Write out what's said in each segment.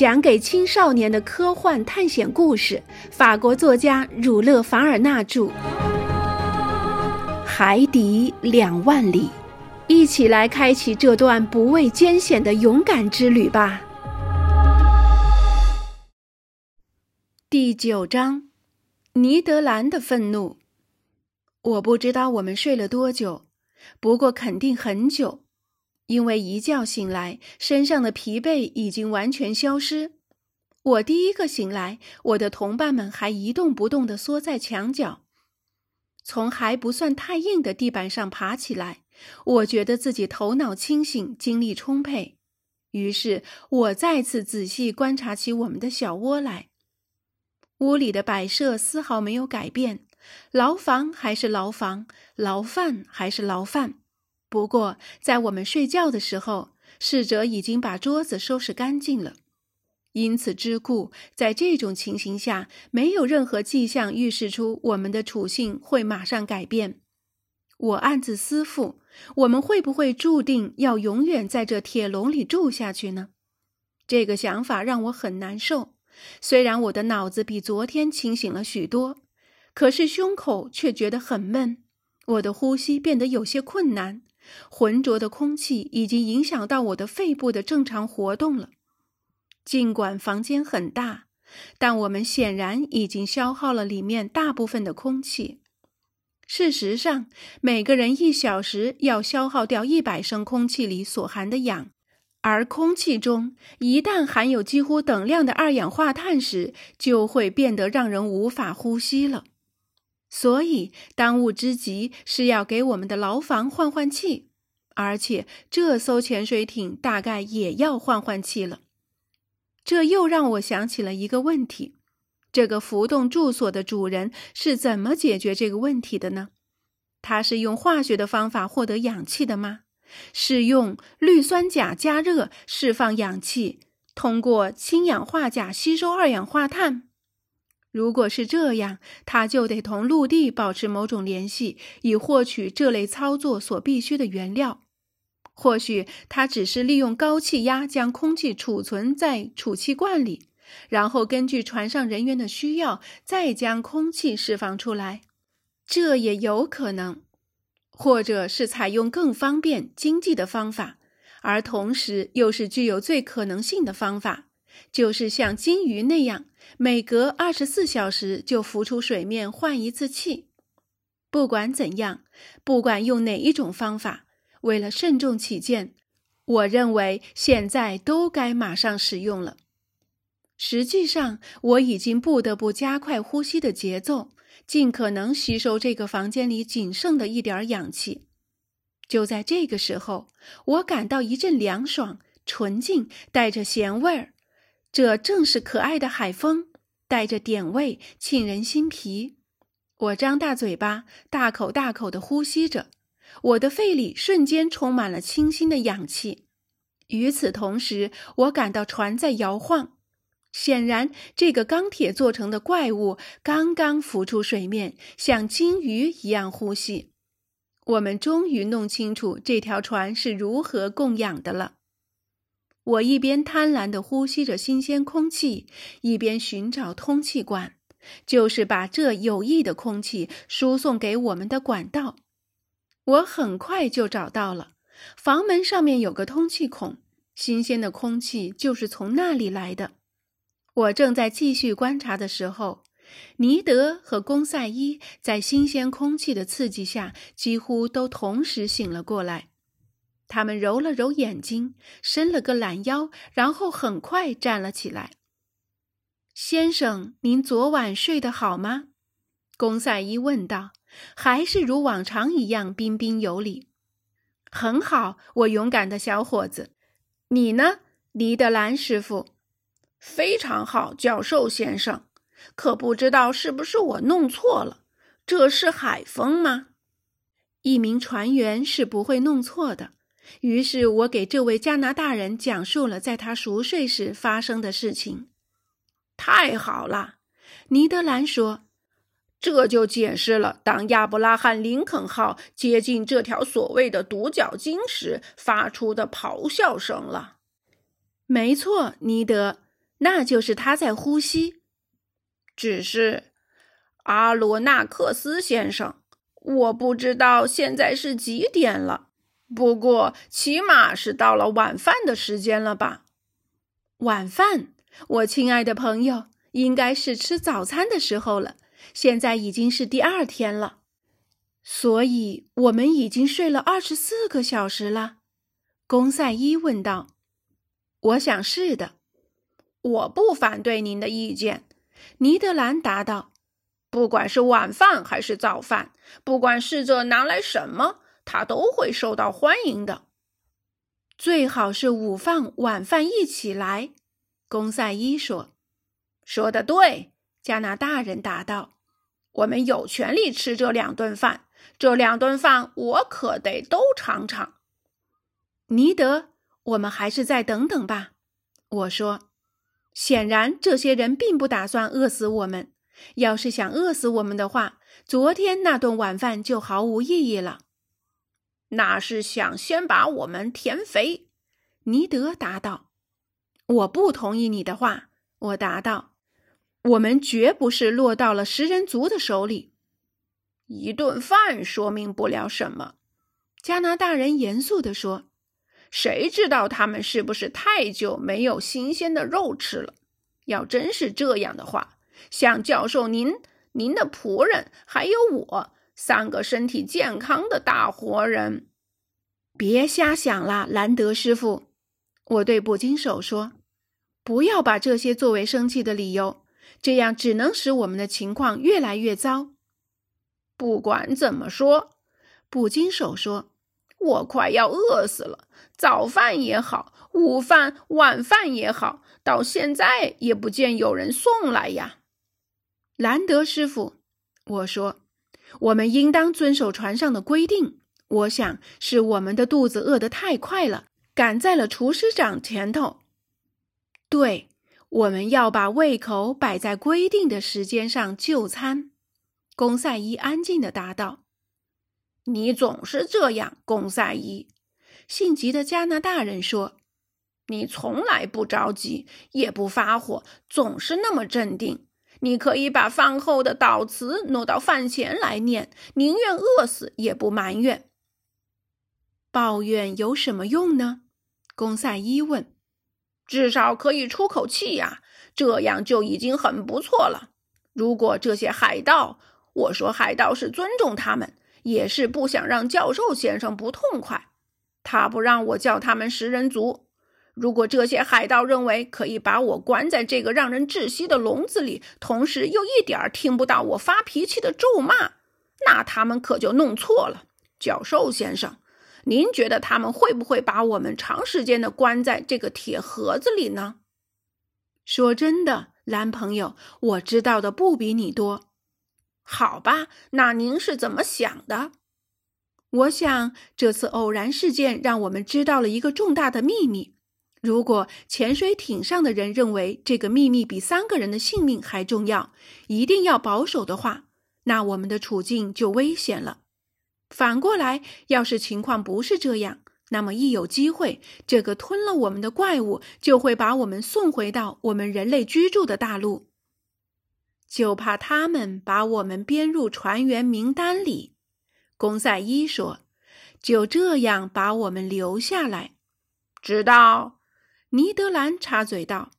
讲给青少年的科幻探险故事，法国作家儒勒·凡尔纳著，《海底两万里》，一起来开启这段不畏艰险的勇敢之旅吧。第九章，尼德兰的愤怒。我不知道我们睡了多久，不过肯定很久。因为一觉醒来，身上的疲惫已经完全消失。我第一个醒来，我的同伴们还一动不动地缩在墙角。从还不算太硬的地板上爬起来，我觉得自己头脑清醒，精力充沛。于是我再次仔细观察起我们的小窝来。屋里的摆设丝毫没有改变，牢房还是牢房，牢饭还是牢饭。不过，在我们睡觉的时候，侍者已经把桌子收拾干净了。因此之故，在这种情形下，没有任何迹象预示出我们的处境会马上改变。我暗自思忖：我们会不会注定要永远在这铁笼里住下去呢？这个想法让我很难受。虽然我的脑子比昨天清醒了许多，可是胸口却觉得很闷，我的呼吸变得有些困难。浑浊的空气已经影响到我的肺部的正常活动了。尽管房间很大，但我们显然已经消耗了里面大部分的空气。事实上，每个人一小时要消耗掉一百升空气里所含的氧，而空气中一旦含有几乎等量的二氧化碳时，就会变得让人无法呼吸了。所以，当务之急是要给我们的牢房换换气，而且这艘潜水艇大概也要换换气了。这又让我想起了一个问题：这个浮动住所的主人是怎么解决这个问题的呢？他是用化学的方法获得氧气的吗？是用氯酸钾加热释放氧气，通过氢氧化钾吸收二氧化碳？如果是这样，他就得同陆地保持某种联系，以获取这类操作所必需的原料。或许他只是利用高气压将空气储存在储气罐里，然后根据船上人员的需要再将空气释放出来。这也有可能，或者是采用更方便、经济的方法，而同时又是具有最可能性的方法。就是像金鱼那样，每隔二十四小时就浮出水面换一次气。不管怎样，不管用哪一种方法，为了慎重起见，我认为现在都该马上使用了。实际上，我已经不得不加快呼吸的节奏，尽可能吸收这个房间里仅剩的一点氧气。就在这个时候，我感到一阵凉爽、纯净，带着咸味儿。这正是可爱的海风，带着点味，沁人心脾。我张大嘴巴，大口大口地呼吸着，我的肺里瞬间充满了清新的氧气。与此同时，我感到船在摇晃。显然，这个钢铁做成的怪物刚刚浮出水面，像鲸鱼一样呼吸。我们终于弄清楚这条船是如何供氧的了。我一边贪婪地呼吸着新鲜空气，一边寻找通气管，就是把这有益的空气输送给我们的管道。我很快就找到了，房门上面有个通气孔，新鲜的空气就是从那里来的。我正在继续观察的时候，尼德和公赛伊在新鲜空气的刺激下几乎都同时醒了过来。他们揉了揉眼睛，伸了个懒腰，然后很快站了起来。先生，您昨晚睡得好吗？公赛伊问道，还是如往常一样彬彬有礼。很好，我勇敢的小伙子。你呢，尼德兰师傅？非常好，教授先生。可不知道是不是我弄错了？这是海风吗？一名船员是不会弄错的。于是我给这位加拿大人讲述了在他熟睡时发生的事情。太好了，尼德兰说：“这就解释了当亚伯拉罕·林肯号接近这条所谓的独角鲸时发出的咆哮声了。”没错，尼德，那就是他在呼吸。只是，阿罗纳克斯先生，我不知道现在是几点了。不过，起码是到了晚饭的时间了吧？晚饭，我亲爱的朋友，应该是吃早餐的时候了。现在已经是第二天了，所以我们已经睡了二十四个小时了。公赛伊问道：“我想是的，我不反对您的意见。”尼德兰答道：“不管是晚饭还是早饭，不管侍者拿来什么。”他都会受到欢迎的，最好是午饭、晚饭一起来。公赛伊说：“说的对。”加拿大人答道：“我们有权利吃这两顿饭，这两顿饭我可得都尝尝。”尼德，我们还是再等等吧。”我说：“显然这些人并不打算饿死我们。要是想饿死我们的话，昨天那顿晚饭就毫无意义了。”那是想先把我们填肥，尼德答道。我不同意你的话，我答道。我们绝不是落到了食人族的手里。一顿饭说明不了什么，加拿大人严肃地说。谁知道他们是不是太久没有新鲜的肉吃了？要真是这样的话，像教授您、您的仆人还有我。三个身体健康的大活人，别瞎想了，兰德师傅。我对捕鲸手说：“不要把这些作为生气的理由，这样只能使我们的情况越来越糟。”不管怎么说，捕鲸手说：“我快要饿死了。早饭也好，午饭、晚饭也好，到现在也不见有人送来呀。”兰德师傅，我说。我们应当遵守船上的规定。我想是我们的肚子饿得太快了，赶在了厨师长前头。对，我们要把胃口摆在规定的时间上就餐。公赛伊安静地答道：“你总是这样，公赛伊。”性急的加拿大人说：“你从来不着急，也不发火，总是那么镇定。”你可以把饭后的祷词挪到饭前来念，宁愿饿死也不埋怨。抱怨有什么用呢？公赛伊问。至少可以出口气呀，这样就已经很不错了。如果这些海盗，我说海盗是尊重他们，也是不想让教授先生不痛快，他不让我叫他们食人族。如果这些海盗认为可以把我关在这个让人窒息的笼子里，同时又一点儿听不到我发脾气的咒骂，那他们可就弄错了。教授先生，您觉得他们会不会把我们长时间的关在这个铁盒子里呢？说真的，蓝朋友，我知道的不比你多。好吧，那您是怎么想的？我想这次偶然事件让我们知道了一个重大的秘密。如果潜水艇上的人认为这个秘密比三个人的性命还重要，一定要保守的话，那我们的处境就危险了。反过来，要是情况不是这样，那么一有机会，这个吞了我们的怪物就会把我们送回到我们人类居住的大陆。就怕他们把我们编入船员名单里，公赛伊说：“就这样把我们留下来，直到。”尼德兰插嘴道：“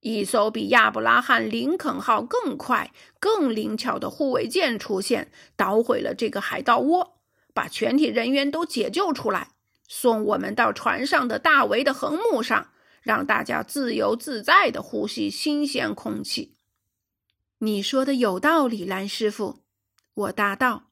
一艘比亚伯拉罕·林肯号更快、更灵巧的护卫舰出现，捣毁了这个海盗窝，把全体人员都解救出来，送我们到船上的大围的横木上，让大家自由自在地呼吸新鲜空气。”你说的有道理，蓝师傅，我答道。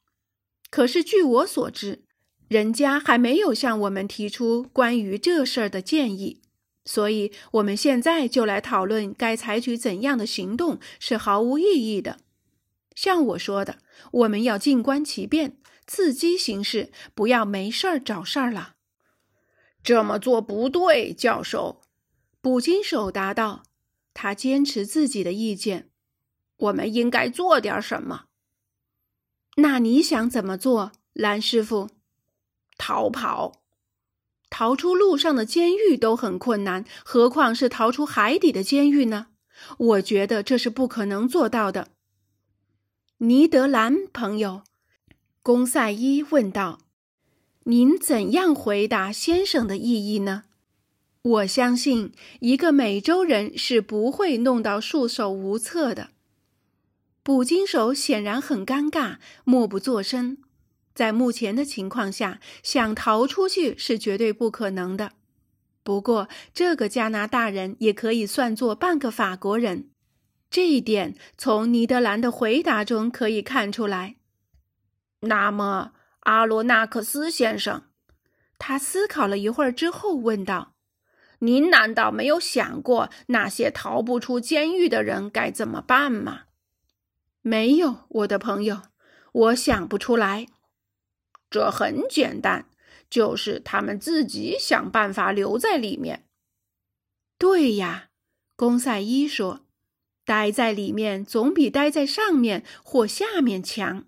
可是据我所知，人家还没有向我们提出关于这事儿的建议。所以，我们现在就来讨论该采取怎样的行动是毫无意义的。像我说的，我们要静观其变，伺机行事，不要没事儿找事儿了。这么做不对，教授。捕鲸手答道。他坚持自己的意见。我们应该做点什么？那你想怎么做，蓝师傅？逃跑。逃出路上的监狱都很困难，何况是逃出海底的监狱呢？我觉得这是不可能做到的。尼德兰朋友，公赛伊问道：“您怎样回答先生的意义呢？”我相信一个美洲人是不会弄到束手无策的。捕鲸手显然很尴尬，默不作声。在目前的情况下，想逃出去是绝对不可能的。不过，这个加拿大人也可以算作半个法国人，这一点从尼德兰的回答中可以看出来。那么，阿罗纳克斯先生，他思考了一会儿之后问道：“您难道没有想过那些逃不出监狱的人该怎么办吗？”“没有，我的朋友，我想不出来。”这很简单，就是他们自己想办法留在里面。对呀，公赛伊说：“待在里面总比待在上面或下面强。”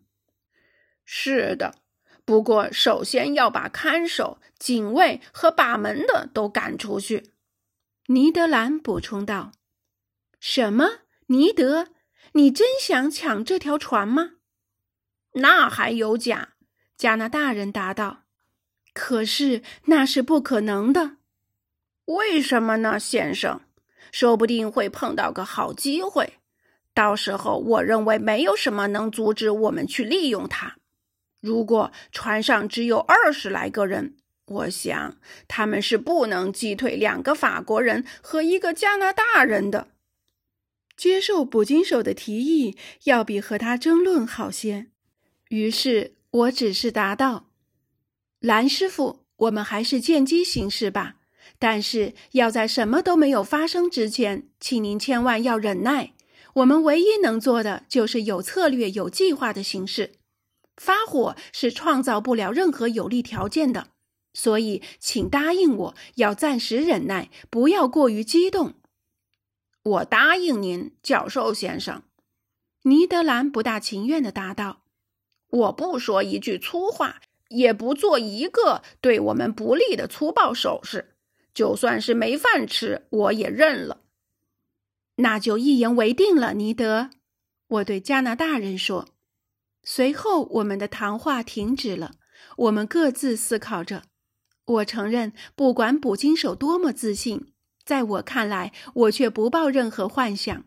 是的，不过首先要把看守、警卫和把门的都赶出去。”尼德兰补充道。“什么？尼德，你真想抢这条船吗？”那还有假。加拿大人答道：“可是那是不可能的。为什么呢，先生？说不定会碰到个好机会。到时候，我认为没有什么能阻止我们去利用它。如果船上只有二十来个人，我想他们是不能击退两个法国人和一个加拿大人的。接受捕鲸手的提议，要比和他争论好些。于是。”我只是答道：“蓝师傅，我们还是见机行事吧。但是要在什么都没有发生之前，请您千万要忍耐。我们唯一能做的就是有策略、有计划的行事。发火是创造不了任何有利条件的，所以请答应我要暂时忍耐，不要过于激动。”我答应您，教授先生。”尼德兰不大情愿地答道。我不说一句粗话，也不做一个对我们不利的粗暴手势，就算是没饭吃，我也认了。那就一言为定了，尼德。我对加拿大人说。随后，我们的谈话停止了。我们各自思考着。我承认，不管捕鲸手多么自信，在我看来，我却不抱任何幻想。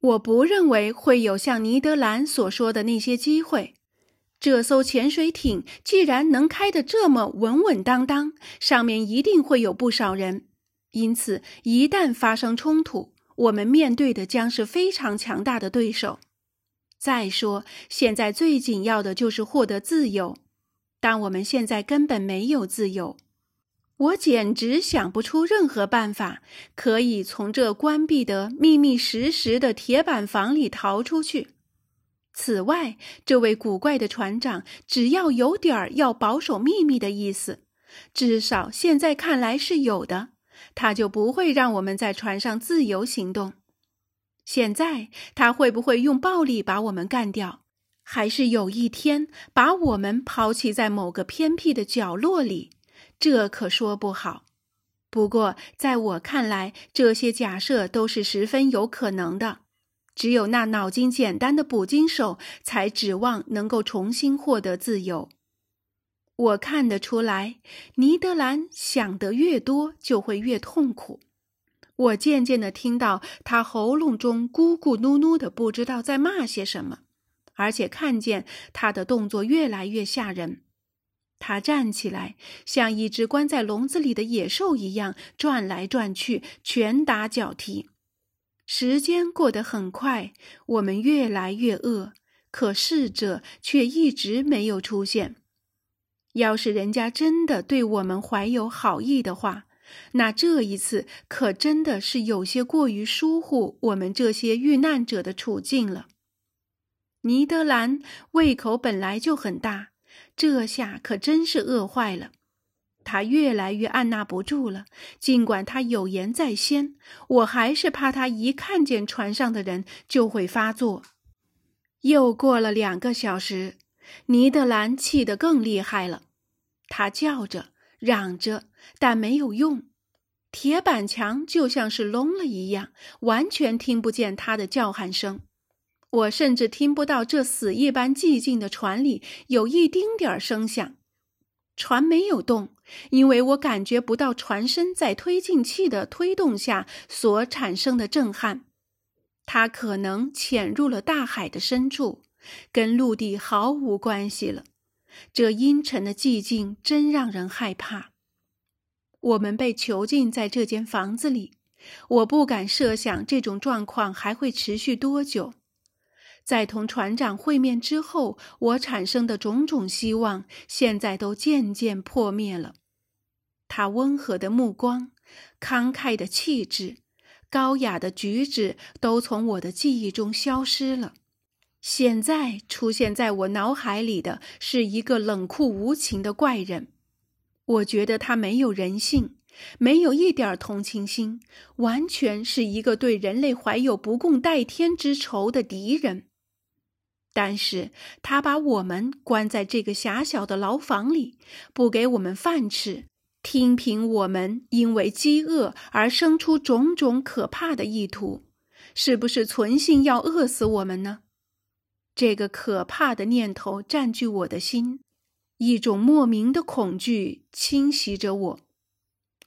我不认为会有像尼德兰所说的那些机会。这艘潜水艇既然能开得这么稳稳当当，上面一定会有不少人。因此，一旦发生冲突，我们面对的将是非常强大的对手。再说，现在最紧要的就是获得自由，但我们现在根本没有自由。我简直想不出任何办法可以从这关闭的密密实实的铁板房里逃出去。此外，这位古怪的船长只要有点儿要保守秘密的意思，至少现在看来是有的，他就不会让我们在船上自由行动。现在他会不会用暴力把我们干掉，还是有一天把我们抛弃在某个偏僻的角落里？这可说不好。不过，在我看来，这些假设都是十分有可能的。只有那脑筋简单的捕鲸手才指望能够重新获得自由。我看得出来，尼德兰想得越多，就会越痛苦。我渐渐地听到他喉咙中咕咕噜噜的，不知道在骂些什么，而且看见他的动作越来越吓人。他站起来，像一只关在笼子里的野兽一样转来转去，拳打脚踢。时间过得很快，我们越来越饿，可逝者却一直没有出现。要是人家真的对我们怀有好意的话，那这一次可真的是有些过于疏忽我们这些遇难者的处境了。尼德兰胃口本来就很大，这下可真是饿坏了。他越来越按捺不住了，尽管他有言在先，我还是怕他一看见船上的人就会发作。又过了两个小时，尼德兰气得更厉害了，他叫着，嚷着，但没有用。铁板墙就像是聋了一样，完全听不见他的叫喊声。我甚至听不到这死一般寂静的船里有一丁点儿声响。船没有动，因为我感觉不到船身在推进器的推动下所产生的震撼。它可能潜入了大海的深处，跟陆地毫无关系了。这阴沉的寂静真让人害怕。我们被囚禁在这间房子里，我不敢设想这种状况还会持续多久。在同船长会面之后，我产生的种种希望，现在都渐渐破灭了。他温和的目光、慷慨的气质、高雅的举止，都从我的记忆中消失了。现在出现在我脑海里的是一个冷酷无情的怪人。我觉得他没有人性，没有一点同情心，完全是一个对人类怀有不共戴天之仇的敌人。但是他把我们关在这个狭小的牢房里，不给我们饭吃，听凭我们因为饥饿而生出种种可怕的意图，是不是存心要饿死我们呢？这个可怕的念头占据我的心，一种莫名的恐惧侵袭着我。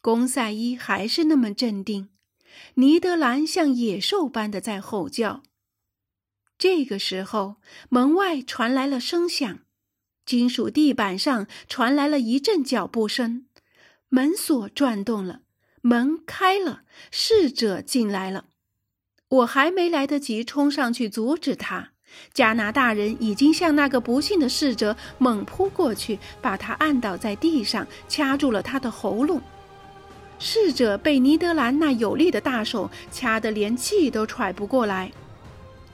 公赛伊还是那么镇定，尼德兰像野兽般的在吼叫。这个时候，门外传来了声响，金属地板上传来了一阵脚步声，门锁转动了，门开了，侍者进来了。我还没来得及冲上去阻止他，加拿大人已经向那个不幸的侍者猛扑过去，把他按倒在地上，掐住了他的喉咙。侍者被尼德兰那有力的大手掐得连气都喘不过来。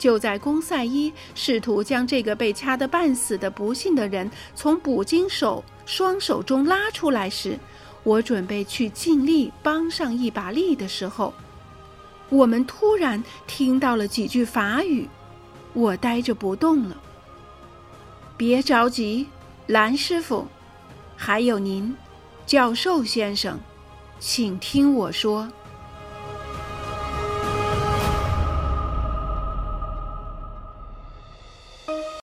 就在公赛伊试图将这个被掐得半死的不幸的人从捕鲸手双手中拉出来时，我准备去尽力帮上一把力的时候，我们突然听到了几句法语。我呆着不动了。别着急，蓝师傅，还有您，教授先生，请听我说。